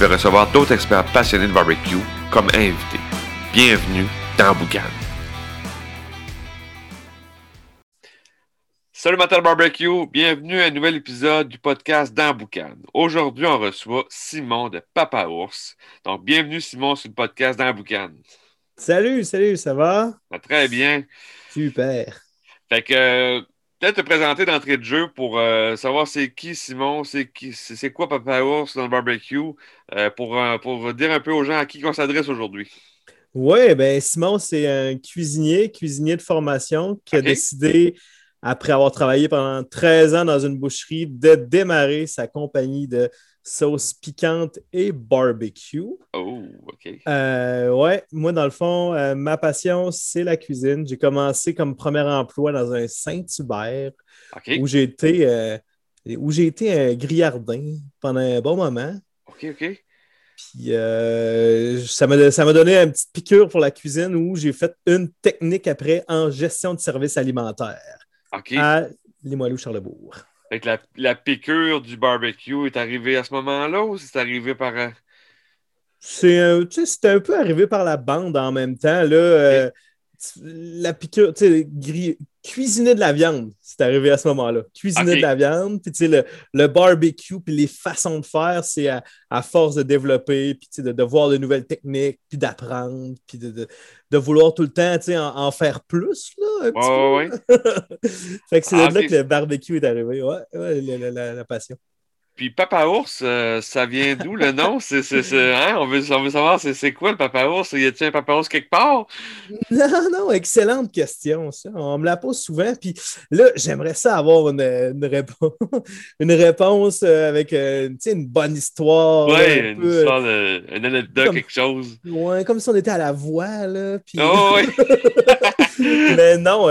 vais recevoir d'autres experts passionnés de barbecue comme invités. Bienvenue dans Boucan. Salut Matin Barbecue, bienvenue à un nouvel épisode du podcast dans Boucan. Aujourd'hui, on reçoit Simon de Papa Ours. Donc, bienvenue Simon sur le podcast dans Boucan. Salut, salut, ça va? très bien. Super. Fait que, euh, peut-être te présenter d'entrée de jeu pour euh, savoir c'est qui Simon, c'est qui, c'est quoi Papa Ours dans le barbecue, euh, pour, pour dire un peu aux gens à qui on s'adresse aujourd'hui. Oui, ben Simon, c'est un cuisinier, cuisinier de formation qui a décidé après avoir travaillé pendant 13 ans dans une boucherie, de démarrer sa compagnie de sauce piquante et barbecue. Oh, OK. Euh, ouais, moi, dans le fond, euh, ma passion, c'est la cuisine. J'ai commencé comme premier emploi dans un Saint-Hubert où j'ai été, euh, où j'ai été un grillardin pendant un bon moment. OK, OK. Puis ça m'a donné une petite piqûre pour la cuisine où j'ai fait une technique après en gestion de services alimentaires à Limoilou-Charlebourg. La, la, piqûre du barbecue est arrivée à ce moment-là ou c'est arrivé par. Euh, c'est un peu arrivé par la bande en même temps. Là, euh, la piqûre, tu sais, cuisiner de la viande, c'est arrivé à ce moment-là. Cuisiner de la viande, puis le, le barbecue, puis les façons de faire, c'est à, force de développer, puis de, de, voir de nouvelles techniques, puis d'apprendre, puis de, de, vouloir tout le temps en, en faire plus. Là, un petit peu. fait que c'est ah, là que le barbecue est arrivé. Ouais, ouais la passion. Puis Papa Ours, euh, ça vient d'où le nom? C'est, hein? on, veut, on, veut, savoir c'est, quoi le Papa Ours? Y a-t-il un Papa Ours quelque part? Non, non, excellente question. Ça. On me la pose souvent. Puis là, j'aimerais ça avoir une, une, réponse, une réponse euh, avec euh, une bonne histoire. Oui, une histoire, une anecdote, quelque chose. Ouais, comme si on était à la voix. Là, puis... Oh, oui. Mais non,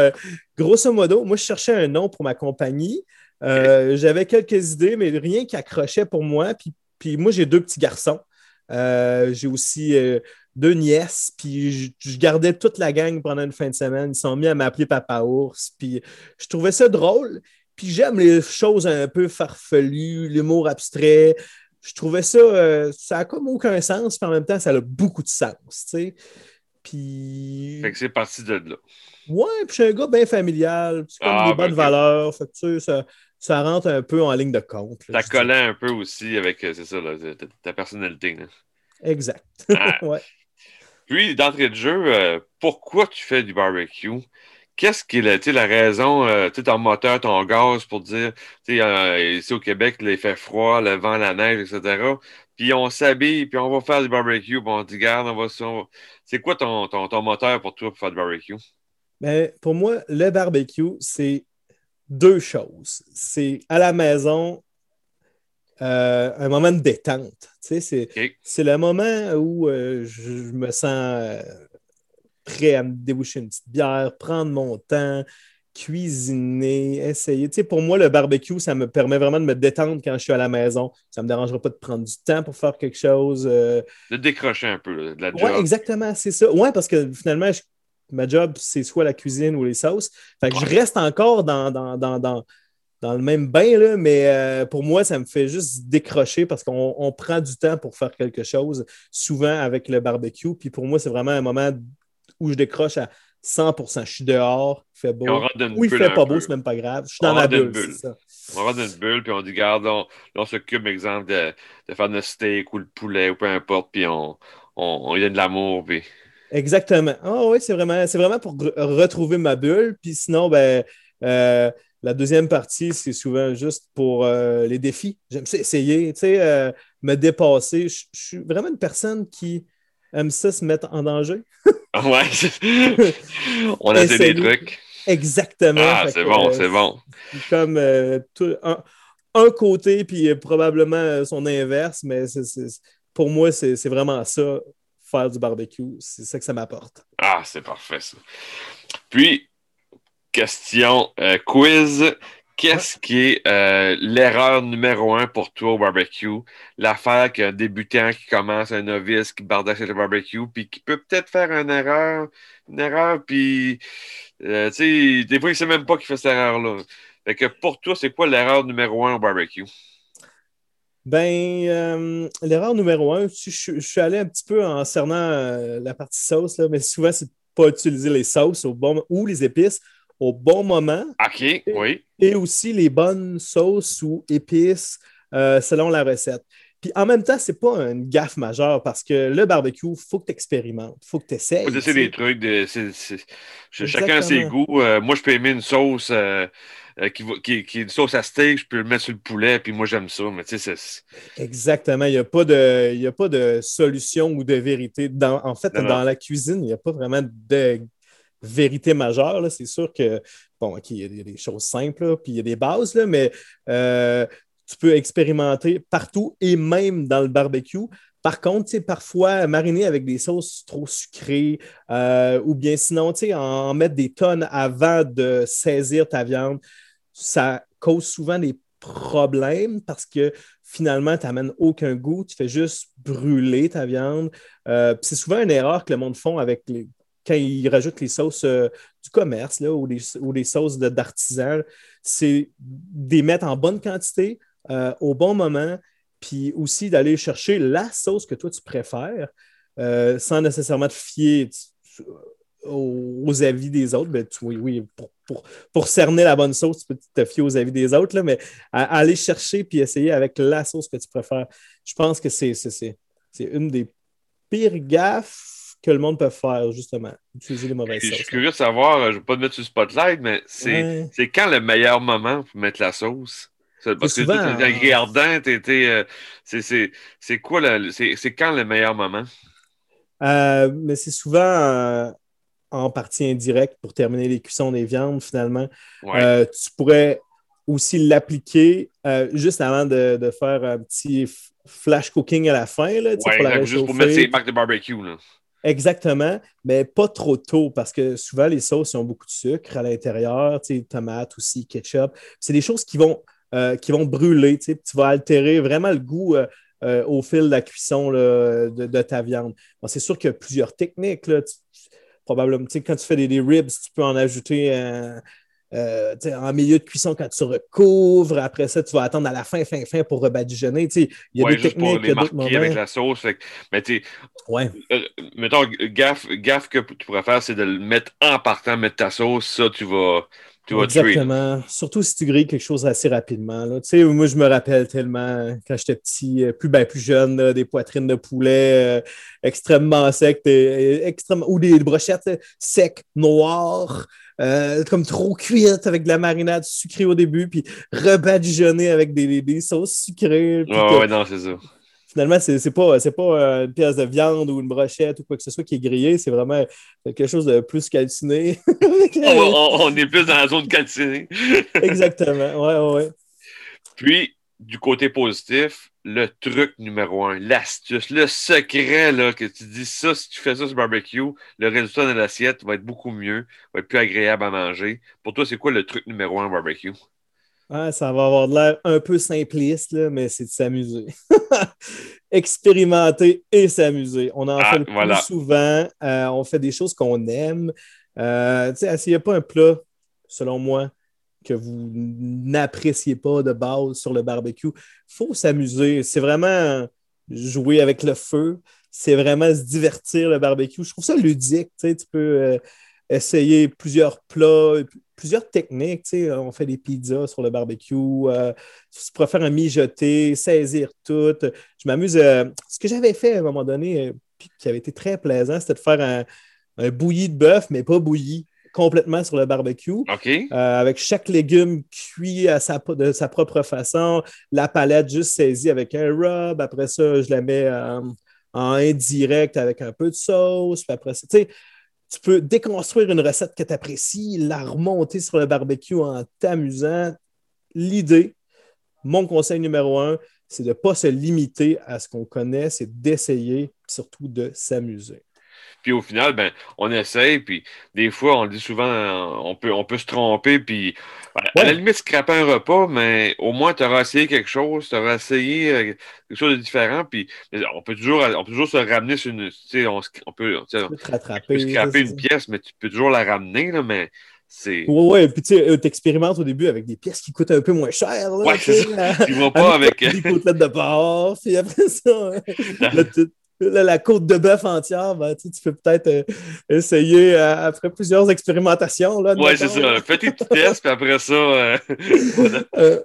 grosso modo, moi, je cherchais un nom pour ma compagnie. Euh, j'avais quelques idées, mais rien qui accrochait pour moi. Puis, puis moi, j'ai deux petits garçons. Euh, j'ai aussi euh, deux nièces, puis je, gardais toute la gang pendant une fin de semaine. Ils sont mis à m'appeler Papa Ours, puis je trouvais ça drôle. Puis j'aime les choses un peu farfelues, l'humour abstrait. Je trouvais ça, ça a comme aucun sens, mais en même temps, ça a beaucoup de sens, tu sais. Puis... Fait que c'est parti de là. Ouais, puis je suis un gars bien familial, c'est comme ah, des bonnes ben, valeurs. Fait que, tu sais, ça, ça rentre un peu en ligne de compte. Ça collait un peu aussi avec, euh, c'est ça, ta, personnalité. Exact. Ah. Puis, d'entrée de jeu, euh, pourquoi tu fais du barbecue? Qu'est-ce qui est la, la raison, euh, ton moteur, ton gaz pour dire, euh, ici au Québec, il fait froid, le vent, la neige, etc. Puis on s'habille, puis on va faire du barbecue, puis on dit, garde, on va. C'est quoi ton, ton, ton, moteur pour toi pour faire du barbecue? Ben, pour moi, le barbecue, c'est deux choses. C'est à la maison, euh, un moment de détente. c'est, le moment où euh, je, me sens euh, prêt à me déboucher une petite bière, prendre mon temps, cuisiner, essayer. pour moi, le barbecue, ça me permet vraiment de me détendre quand je suis à la maison. Ça ne me dérangera pas de prendre du temps pour faire quelque chose. De décrocher un peu de la job. Oui, exactement, c'est ça. Oui, parce que finalement, je ma job, c'est soit la cuisine ou les sauces. Fait que je reste encore dans, dans, le même bain, là, mais euh, pour moi, ça me fait juste décrocher parce qu'on prend du temps pour faire quelque chose, souvent avec le barbecue. Puis pour moi, c'est vraiment un moment où je décroche à 100% Je suis dehors, il fait beau. Ou il fait pas beau, c'est même pas grave. Je suis dans ma bulle. On rentre dans une bulle, puis on dit, garde, on, s'occupe, exemple, de, faire notre steak ou le poulet ou peu importe, puis on, on, on lui donne de l'amour, puis Exactement. Ah oui, c'est vraiment, c'est vraiment pour retrouver ma bulle. Puis sinon, ben, euh, la deuxième partie, c'est souvent juste pour euh, les défis. J'aime ça essayer, tu sais, euh, me dépasser. Je suis vraiment une personne qui aime ça se mettre en danger. Ouais, on a des trucs. Exactement. Ah, c'est bon, c'est bon. Comme un, côté, puis probablement son inverse, mais c'est pour moi, c'est vraiment ça, faire du barbecue. C'est ça que ça m'apporte. Ah, c'est parfait, ça. Puis, question euh, quiz. Qu'est-ce qui est euh, l'erreur numéro un pour toi au barbecue? L'affaire qu'un débutant qui commence, un novice qui bardache le barbecue, puis qui peut peut-être faire une erreur, une erreur, puis, euh, tu sais, des fois, il ne sait même pas qu'il fait cette erreur-là. Fait que pour toi, c'est quoi l'erreur numéro un au barbecue? Ben, euh, l'erreur numéro un, je, suis allé un petit peu en cernant la partie sauce, là, mais souvent, c'est de ne pas utiliser les sauces au bon, ou les épices au bon moment. OK, oui. Et aussi les bonnes sauces ou épices euh, selon la recette. Puis en même temps, c'est pas une gaffe majeure parce que le barbecue, il faut que tu expérimentes, il faut que tu essaies. Il faut essayer des trucs. De, chacun a ses goûts. Euh, moi, je peux aimer une sauce euh, qui, qui, est une sauce à steak, je peux le mettre sur le poulet, puis moi, j'aime ça. Mais tu sais, Exactement. Il n'y a, pas de, a pas de solution ou de vérité. Dans, en fait, dans la cuisine, il n'y a pas vraiment de vérité majeure. C'est sûr que, bon, il y, a des choses simples, puis il y a des bases, là, mais euh, tu peux expérimenter partout et même dans le barbecue. Par contre, parfois, mariner avec des sauces trop sucrées euh, ou bien sinon, en, mettre des tonnes avant de saisir ta viande, ça cause souvent des problèmes parce que finalement, tu n'amènes aucun goût, tu fais juste brûler ta viande. Euh, c'est souvent une erreur que le monde font avec les, quand ils rajoutent les sauces euh, du commerce là, ou, les, ou les sauces d'artisan, c'est des mettre en bonne quantité euh, au bon moment, puis aussi d'aller chercher la sauce que toi tu préfères euh, sans nécessairement te fier aux, avis des autres. Ben, oui, oui pour, cerner la bonne sauce, tu peux te fier aux avis des autres, là, mais aller chercher puis essayer avec la sauce que tu préfères, je pense que c'est une des pires gaffes que le monde peut faire, justement. Utiliser les mauvaises sauces. Je suis curieux de savoir, euh, je ne vais pas te mettre sur le spotlight, mais c'est quand le meilleur moment pour mettre la sauce? Parce que tu es ardent, c'est quoi c'est quand le meilleur moment? Euh, mais c'est souvent euh, en partie indirecte pour terminer les cuissons des viandes, finalement. tu pourrais aussi l'appliquer juste avant de, faire un petit flash cooking à la fin. Là, pour la juste pour mettre ses marques de barbecue. Là. Exactement, mais pas trop tôt parce que souvent les sauces ont beaucoup de sucre à l'intérieur, tomates aussi, ketchup. C'est des choses qui vont, euh, qui vont brûler. Tu vas altérer vraiment le goût euh, euh, au fil de la cuisson de, ta viande. c'est sûr qu'il y a plusieurs techniques. Là, probablement, quand tu fais des, des, ribs, tu peux en ajouter un, euh, en milieu de cuisson, quand tu recouvres, après ça, tu vas attendre à la fin, fin, fin pour rebadigeonner. Il y a des techniques. Pour les moments. avec la sauce. mais tu ouais. Euh, mettons, gaffe, gaffe que tu pourrais faire, c'est de le mettre en partant, mettre ta sauce. Ça, tu vas. Exactement. Surtout si tu grilles quelque chose assez rapidement. Là. Moi, je me rappelle tellement quand j'étais petit, euh, plus, ben, plus jeune, des poitrines de poulet extrêmement secs, extrêmement, ou des brochettes secs, noires. Euh, comme trop cuite avec de la marinade sucrée au début, puis rebadigeonnée avec des, des, sauces sucrées. ouais, non, c'est ça. Finalement, c'est pas, pas euh, une pièce de viande ou une brochette ou quoi que ce soit qui est grillé, c'est vraiment quelque chose de plus calciné. on, est plus dans la zone calcinée. Exactement, ouais, ouais. Puis, du côté positif, le truc numéro un, l'astuce, le secret là, que tu dis ça, si tu fais ça sur barbecue, le résultat de l'assiette va être beaucoup mieux, va être plus agréable à manger. Pour toi, c'est quoi le truc numéro un barbecue? Ça va avoir de l'air un peu simpliste, là, mais c'est de s'amuser. Expérimenter et s'amuser. On en ah, fait le plus souvent. Euh, on fait des choses qu'on aime. Euh, tu sais, essayez pas un plat, selon moi, que vous n'appréciez pas de base sur le barbecue. Il faut s'amuser. C'est vraiment jouer avec le feu. C'est vraiment se divertir le barbecue. Je trouve ça ludique. Tu, peux euh, essayer plusieurs plats, plusieurs techniques. On fait des pizzas sur le barbecue. Euh, tu pourrais faire un mijoté, saisir tout. Je m'amuse. Euh, ce que j'avais fait à un moment donné, qui avait été très plaisant, c'était de faire un, un bouilli de bœuf, mais pas bouilli complètement sur le barbecue. Euh, avec chaque légume cuit à sa, de sa propre façon, la palette juste saisie avec un rub. Après ça, je la mets euh, en indirect avec un peu de sauce. Puis après ça, tu tu peux déconstruire une recette que tu apprécies, la remonter sur le barbecue en t'amusant. L'idée, mon conseil numéro un, c'est de ne pas se limiter à ce qu'on connaît, c'est d'essayer, surtout de s'amuser. Puis au final, ben, on essaye, puis des fois, on dit souvent, on peut, on peut se tromper, puis à la limite, scraper un repas, mais au moins, tu auras essayé quelque chose, tu auras essayé euh, quelque chose de différent, puis on peut toujours, on peut toujours se ramener sur une. Tu sais, on, on peut, tu rattraper, scraper une pièce, mais tu peux toujours la ramener, là, mais oui, ouais, puis tu euh, expérimentes au début avec des pièces qui coûtent un peu moins cher. Là, ouais, c'est ça. Tu vas pas avec. Des côtelettes de porc, puis après ça, la, côte de bœuf entière, ben, tu peux peut-être euh, essayer euh, après plusieurs expérimentations. Oui, c'est ça. Fais tes petits tests, puis après ça.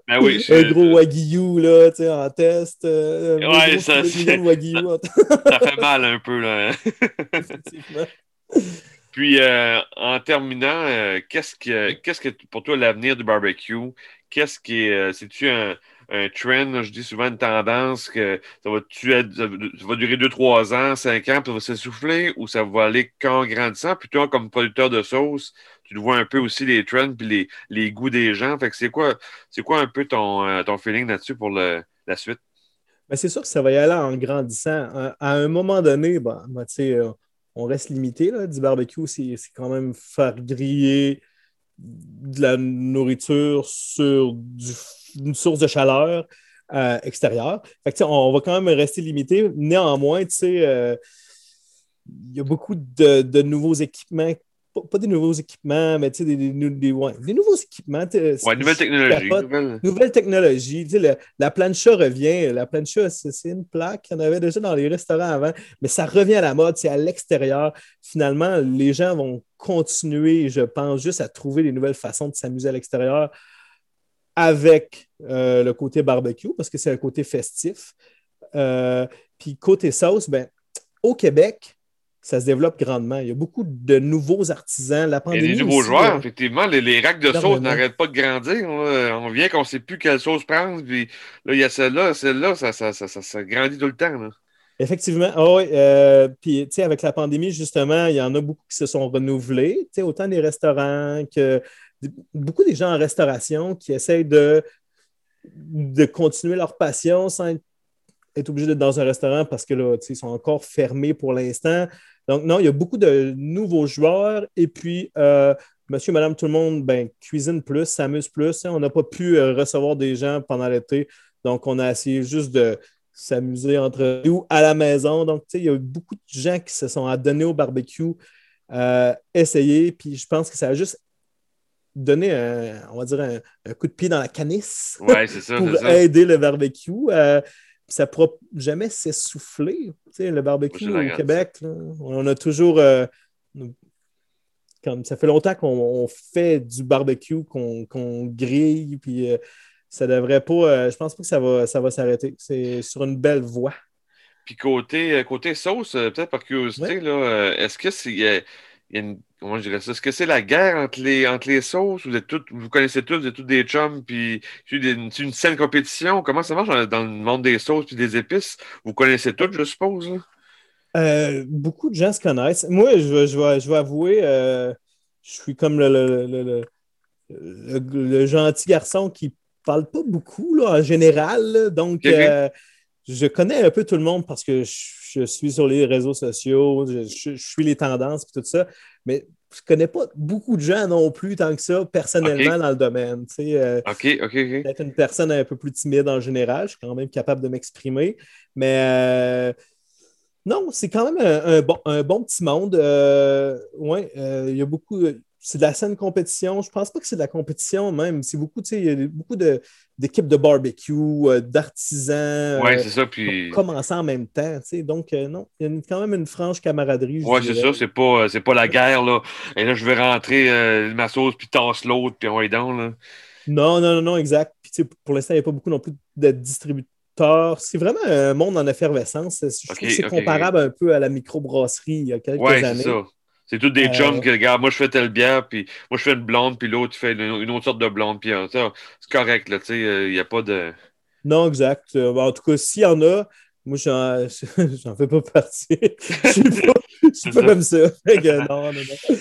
ben oui, Un gros wagyu là, en test. ouais, ça, ça fait mal un peu. Là. Effectivement. Puis, euh, en terminant, euh, qu'est-ce que, qu'est-ce que pour toi l'avenir du barbecue? Qu'est-ce qui est. Euh, c'est-tu un, un trend? je dis souvent une tendance que ça va, va durer 2-3 ans, 5 ans, puis ça va s'essouffler ou ça va aller qu'en grandissant? Puis toi, comme producteur de sauce, tu vois un peu aussi les trends puis les, les goûts des gens. Fait que c'est quoi, c'est quoi un peu ton, ton feeling là-dessus pour la suite? Ben c'est sûr que ça va y aller en grandissant. À, un moment donné, ben, ben sais on reste limité. Là. Du barbecue, c'est quand même faire griller de la nourriture sur une source de chaleur euh, extérieure. on va quand même rester limité. Néanmoins, euh, il y a beaucoup de, nouveaux équipements pas, des nouveaux équipements, mais des, des, des, des, nouveaux équipements. Ouais, nouvelle technologie. Nouvelle... technologie. la plancha revient. La plancha, c'est une plaque qu'il y en avait déjà dans les restaurants avant, mais ça revient à la mode, c'est à l'extérieur. Finalement, les gens vont continuer, je pense, juste à trouver des nouvelles façons de s'amuser à l'extérieur avec euh, le côté barbecue, parce que c'est un côté festif. Euh, puis côté sauce, ben, au Québec, ça se développe grandement. Il y a beaucoup de nouveaux artisans. La pandémie Il y a des nouveaux joueurs, effectivement. Les, racks de sauce n'arrêtent pas de grandir. On vient qu'on ne sait plus quelle sauce prendre. Puis là, il y a celle-là, celle-là, ça, ça, ça, ça, grandit tout le temps. Effectivement. Ah oui. Euh, puis, tu sais, avec la pandémie, justement, il y en a beaucoup qui se sont renouvelés. Tu sais, autant des restaurants que beaucoup des gens en restauration qui essayent de, de continuer leur passion sans être, obligés d'être dans un restaurant parce que là, ils sont encore fermés pour l'instant. Donc, non, il y a beaucoup de nouveaux joueurs. Et puis, euh, monsieur, madame, tout le monde ben, cuisine plus, s'amuse plus. Hein. On n'a pas pu euh, recevoir des gens pendant l'été. Donc, on a essayé juste de s'amuser entre nous à la maison. Donc, il y a eu beaucoup de gens qui se sont adonnés au barbecue, euh, essayer. Puis, je pense que ça a juste donné, un, on va dire, un, coup de pied dans la canisse pour aider le barbecue. Euh, ça ne pourra jamais s'essouffler. le barbecue au Québec, on a toujours. Euh, comme, ça fait longtemps qu'on fait du barbecue, qu'on grille, puis euh, ça devrait pas. Euh, je pense pas que ça va, ça va s'arrêter. C'est sur une belle voie. Puis côté, côté sauce, peut-être par curiosité, est-ce que c'est comment je dirais ça? Est-ce que c'est la guerre entre les, entre les sauces? Vous, êtes toutes, vous connaissez tous, vous êtes tous des chums, puis c'est une, une saine compétition. Comment ça marche dans, le monde des sauces et des épices? Vous connaissez toutes, je suppose? Euh, beaucoup de gens se connaissent. Moi, je, je, vais, je vais avouer, euh, je suis comme le, le, le, gentil garçon qui parle pas beaucoup là, en général. donc, euh, je connais un peu tout le monde parce que je, suis sur les réseaux sociaux, je, suis les tendances et tout ça, mais je ne connais pas beaucoup de gens non plus tant que ça personnellement dans le domaine. Euh, OK, OK, OK. Peut-être une personne un peu plus timide en général, je suis quand même capable de m'exprimer, mais euh, non, c'est quand même un, bon, un, bon, petit monde. Euh, oui, il y a beaucoup c'est de la scène compétition. Je pense pas que c'est de la compétition même. C'est beaucoup, tu sais, il y a beaucoup d'équipes de, barbecue, euh, d'artisans. Oui, c'est ça. Puis... Commencer en même temps, tu sais. Donc, euh, non, il y a quand même une franche camaraderie. Oui, c'est ça. C'est pas, pas la guerre, là. Et là, je vais rentrer euh, ma sauce, puis tasse l'autre, puis on est dans, là. Non, non, non, non, exact. Puis, tu sais, pour l'instant, il n'y a pas beaucoup non plus de distributeurs. C'est vraiment un monde en effervescence. Je trouve que c'est comparable un peu à la microbrasserie il y a quelques ouais, années. Ça. C'est tous des chums euh, qui regardent. Moi, je fais telle bière, puis moi, je fais une blonde, puis l'autre fait une, autre sorte de blonde. Puis euh, c'est correct, là, tu sais, il euh, n'y a pas de. Non, exact. en tout cas, s'il y en a, moi, j'en fais pas partie. je suis pas, comme ça. non, non, non.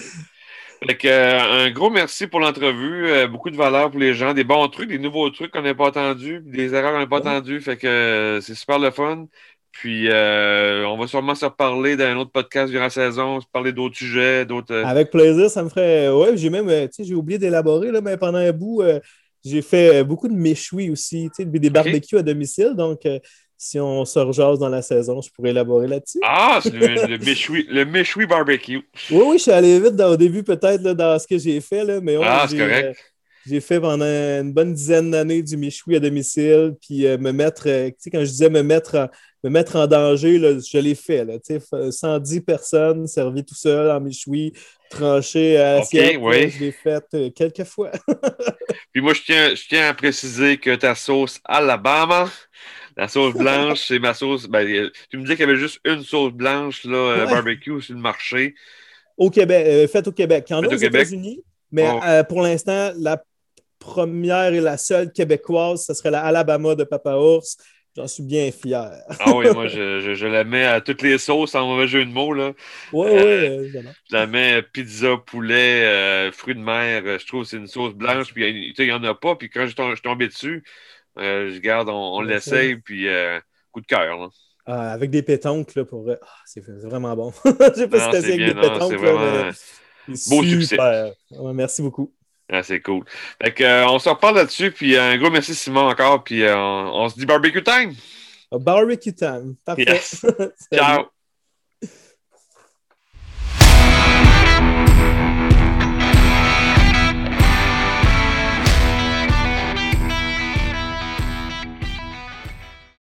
Fait que, euh, un gros merci pour l'entrevue. Euh, beaucoup de valeur pour les gens. Des bons trucs, des nouveaux trucs qu'on n'a pas entendus, des erreurs qu'on n'a pas entendues. Fait que euh, c'est super le fun. Puis on va sûrement se reparler d'un autre podcast durant la saison, se parler d'autres sujets, d'autres. Avec plaisir, ça me ferait. Ouais, j'ai même, tu sais, j'ai oublié d'élaborer, là, mais pendant un bout, j'ai fait beaucoup de méchouis aussi, tu sais, des barbecues à domicile. Donc, si on se rejase dans la saison, je pourrais élaborer là-dessus. Ah, c'est le, méchoui, le méchoui barbecue. Oui, oui, je suis allé vite au début, peut-être, dans ce que j'ai fait. Là, mais ah, c'est correct. Euh, j'ai fait pendant une bonne dizaine d'années du méchoui à domicile, puis euh, me mettre, euh, tu sais, quand je disais me mettre, me mettre en danger, là, je l'ai fait. Là, 110 personnes servies tout seul en méchoui, tranché à l'assiette. oui. Je l'ai fait quelques fois. puis moi, je tiens, je tiens à préciser que ta sauce Alabama, la sauce blanche, c'est ma sauce. Ben, euh, tu me dis qu'il y avait juste une sauce blanche, là, euh, barbecue sur le marché. Au Québec, euh, faite au Québec. Il y en a aux États-Unis, mais pour l'instant, la première et la seule québécoise, ce serait la Alabama de Papa Ours. J'en suis bien fier. ah oui, moi, je, je, la mets à toutes les sauces en mauvais jeu de mots. Là. Oui, oui, Je la mets pizza, poulet, fruits de mer. Je trouve que c'est une sauce blanche. Puis il n'y en a pas. Puis quand je suis tombé dessus, euh, je garde, on, l'essaye, puis euh, coup de cœur. Ah, avec des pétanques, là, pour. Ah, c'est vraiment bon. Je sais pas si c'est avec des pétanques. Vraiment... Beau succès. merci beaucoup. Ah, c'est cool. Fait euh, on se reparle là-dessus, puis un gros merci Simon encore, puis on, se dit barbecue time. Barbecue time. Parfait. Ciao.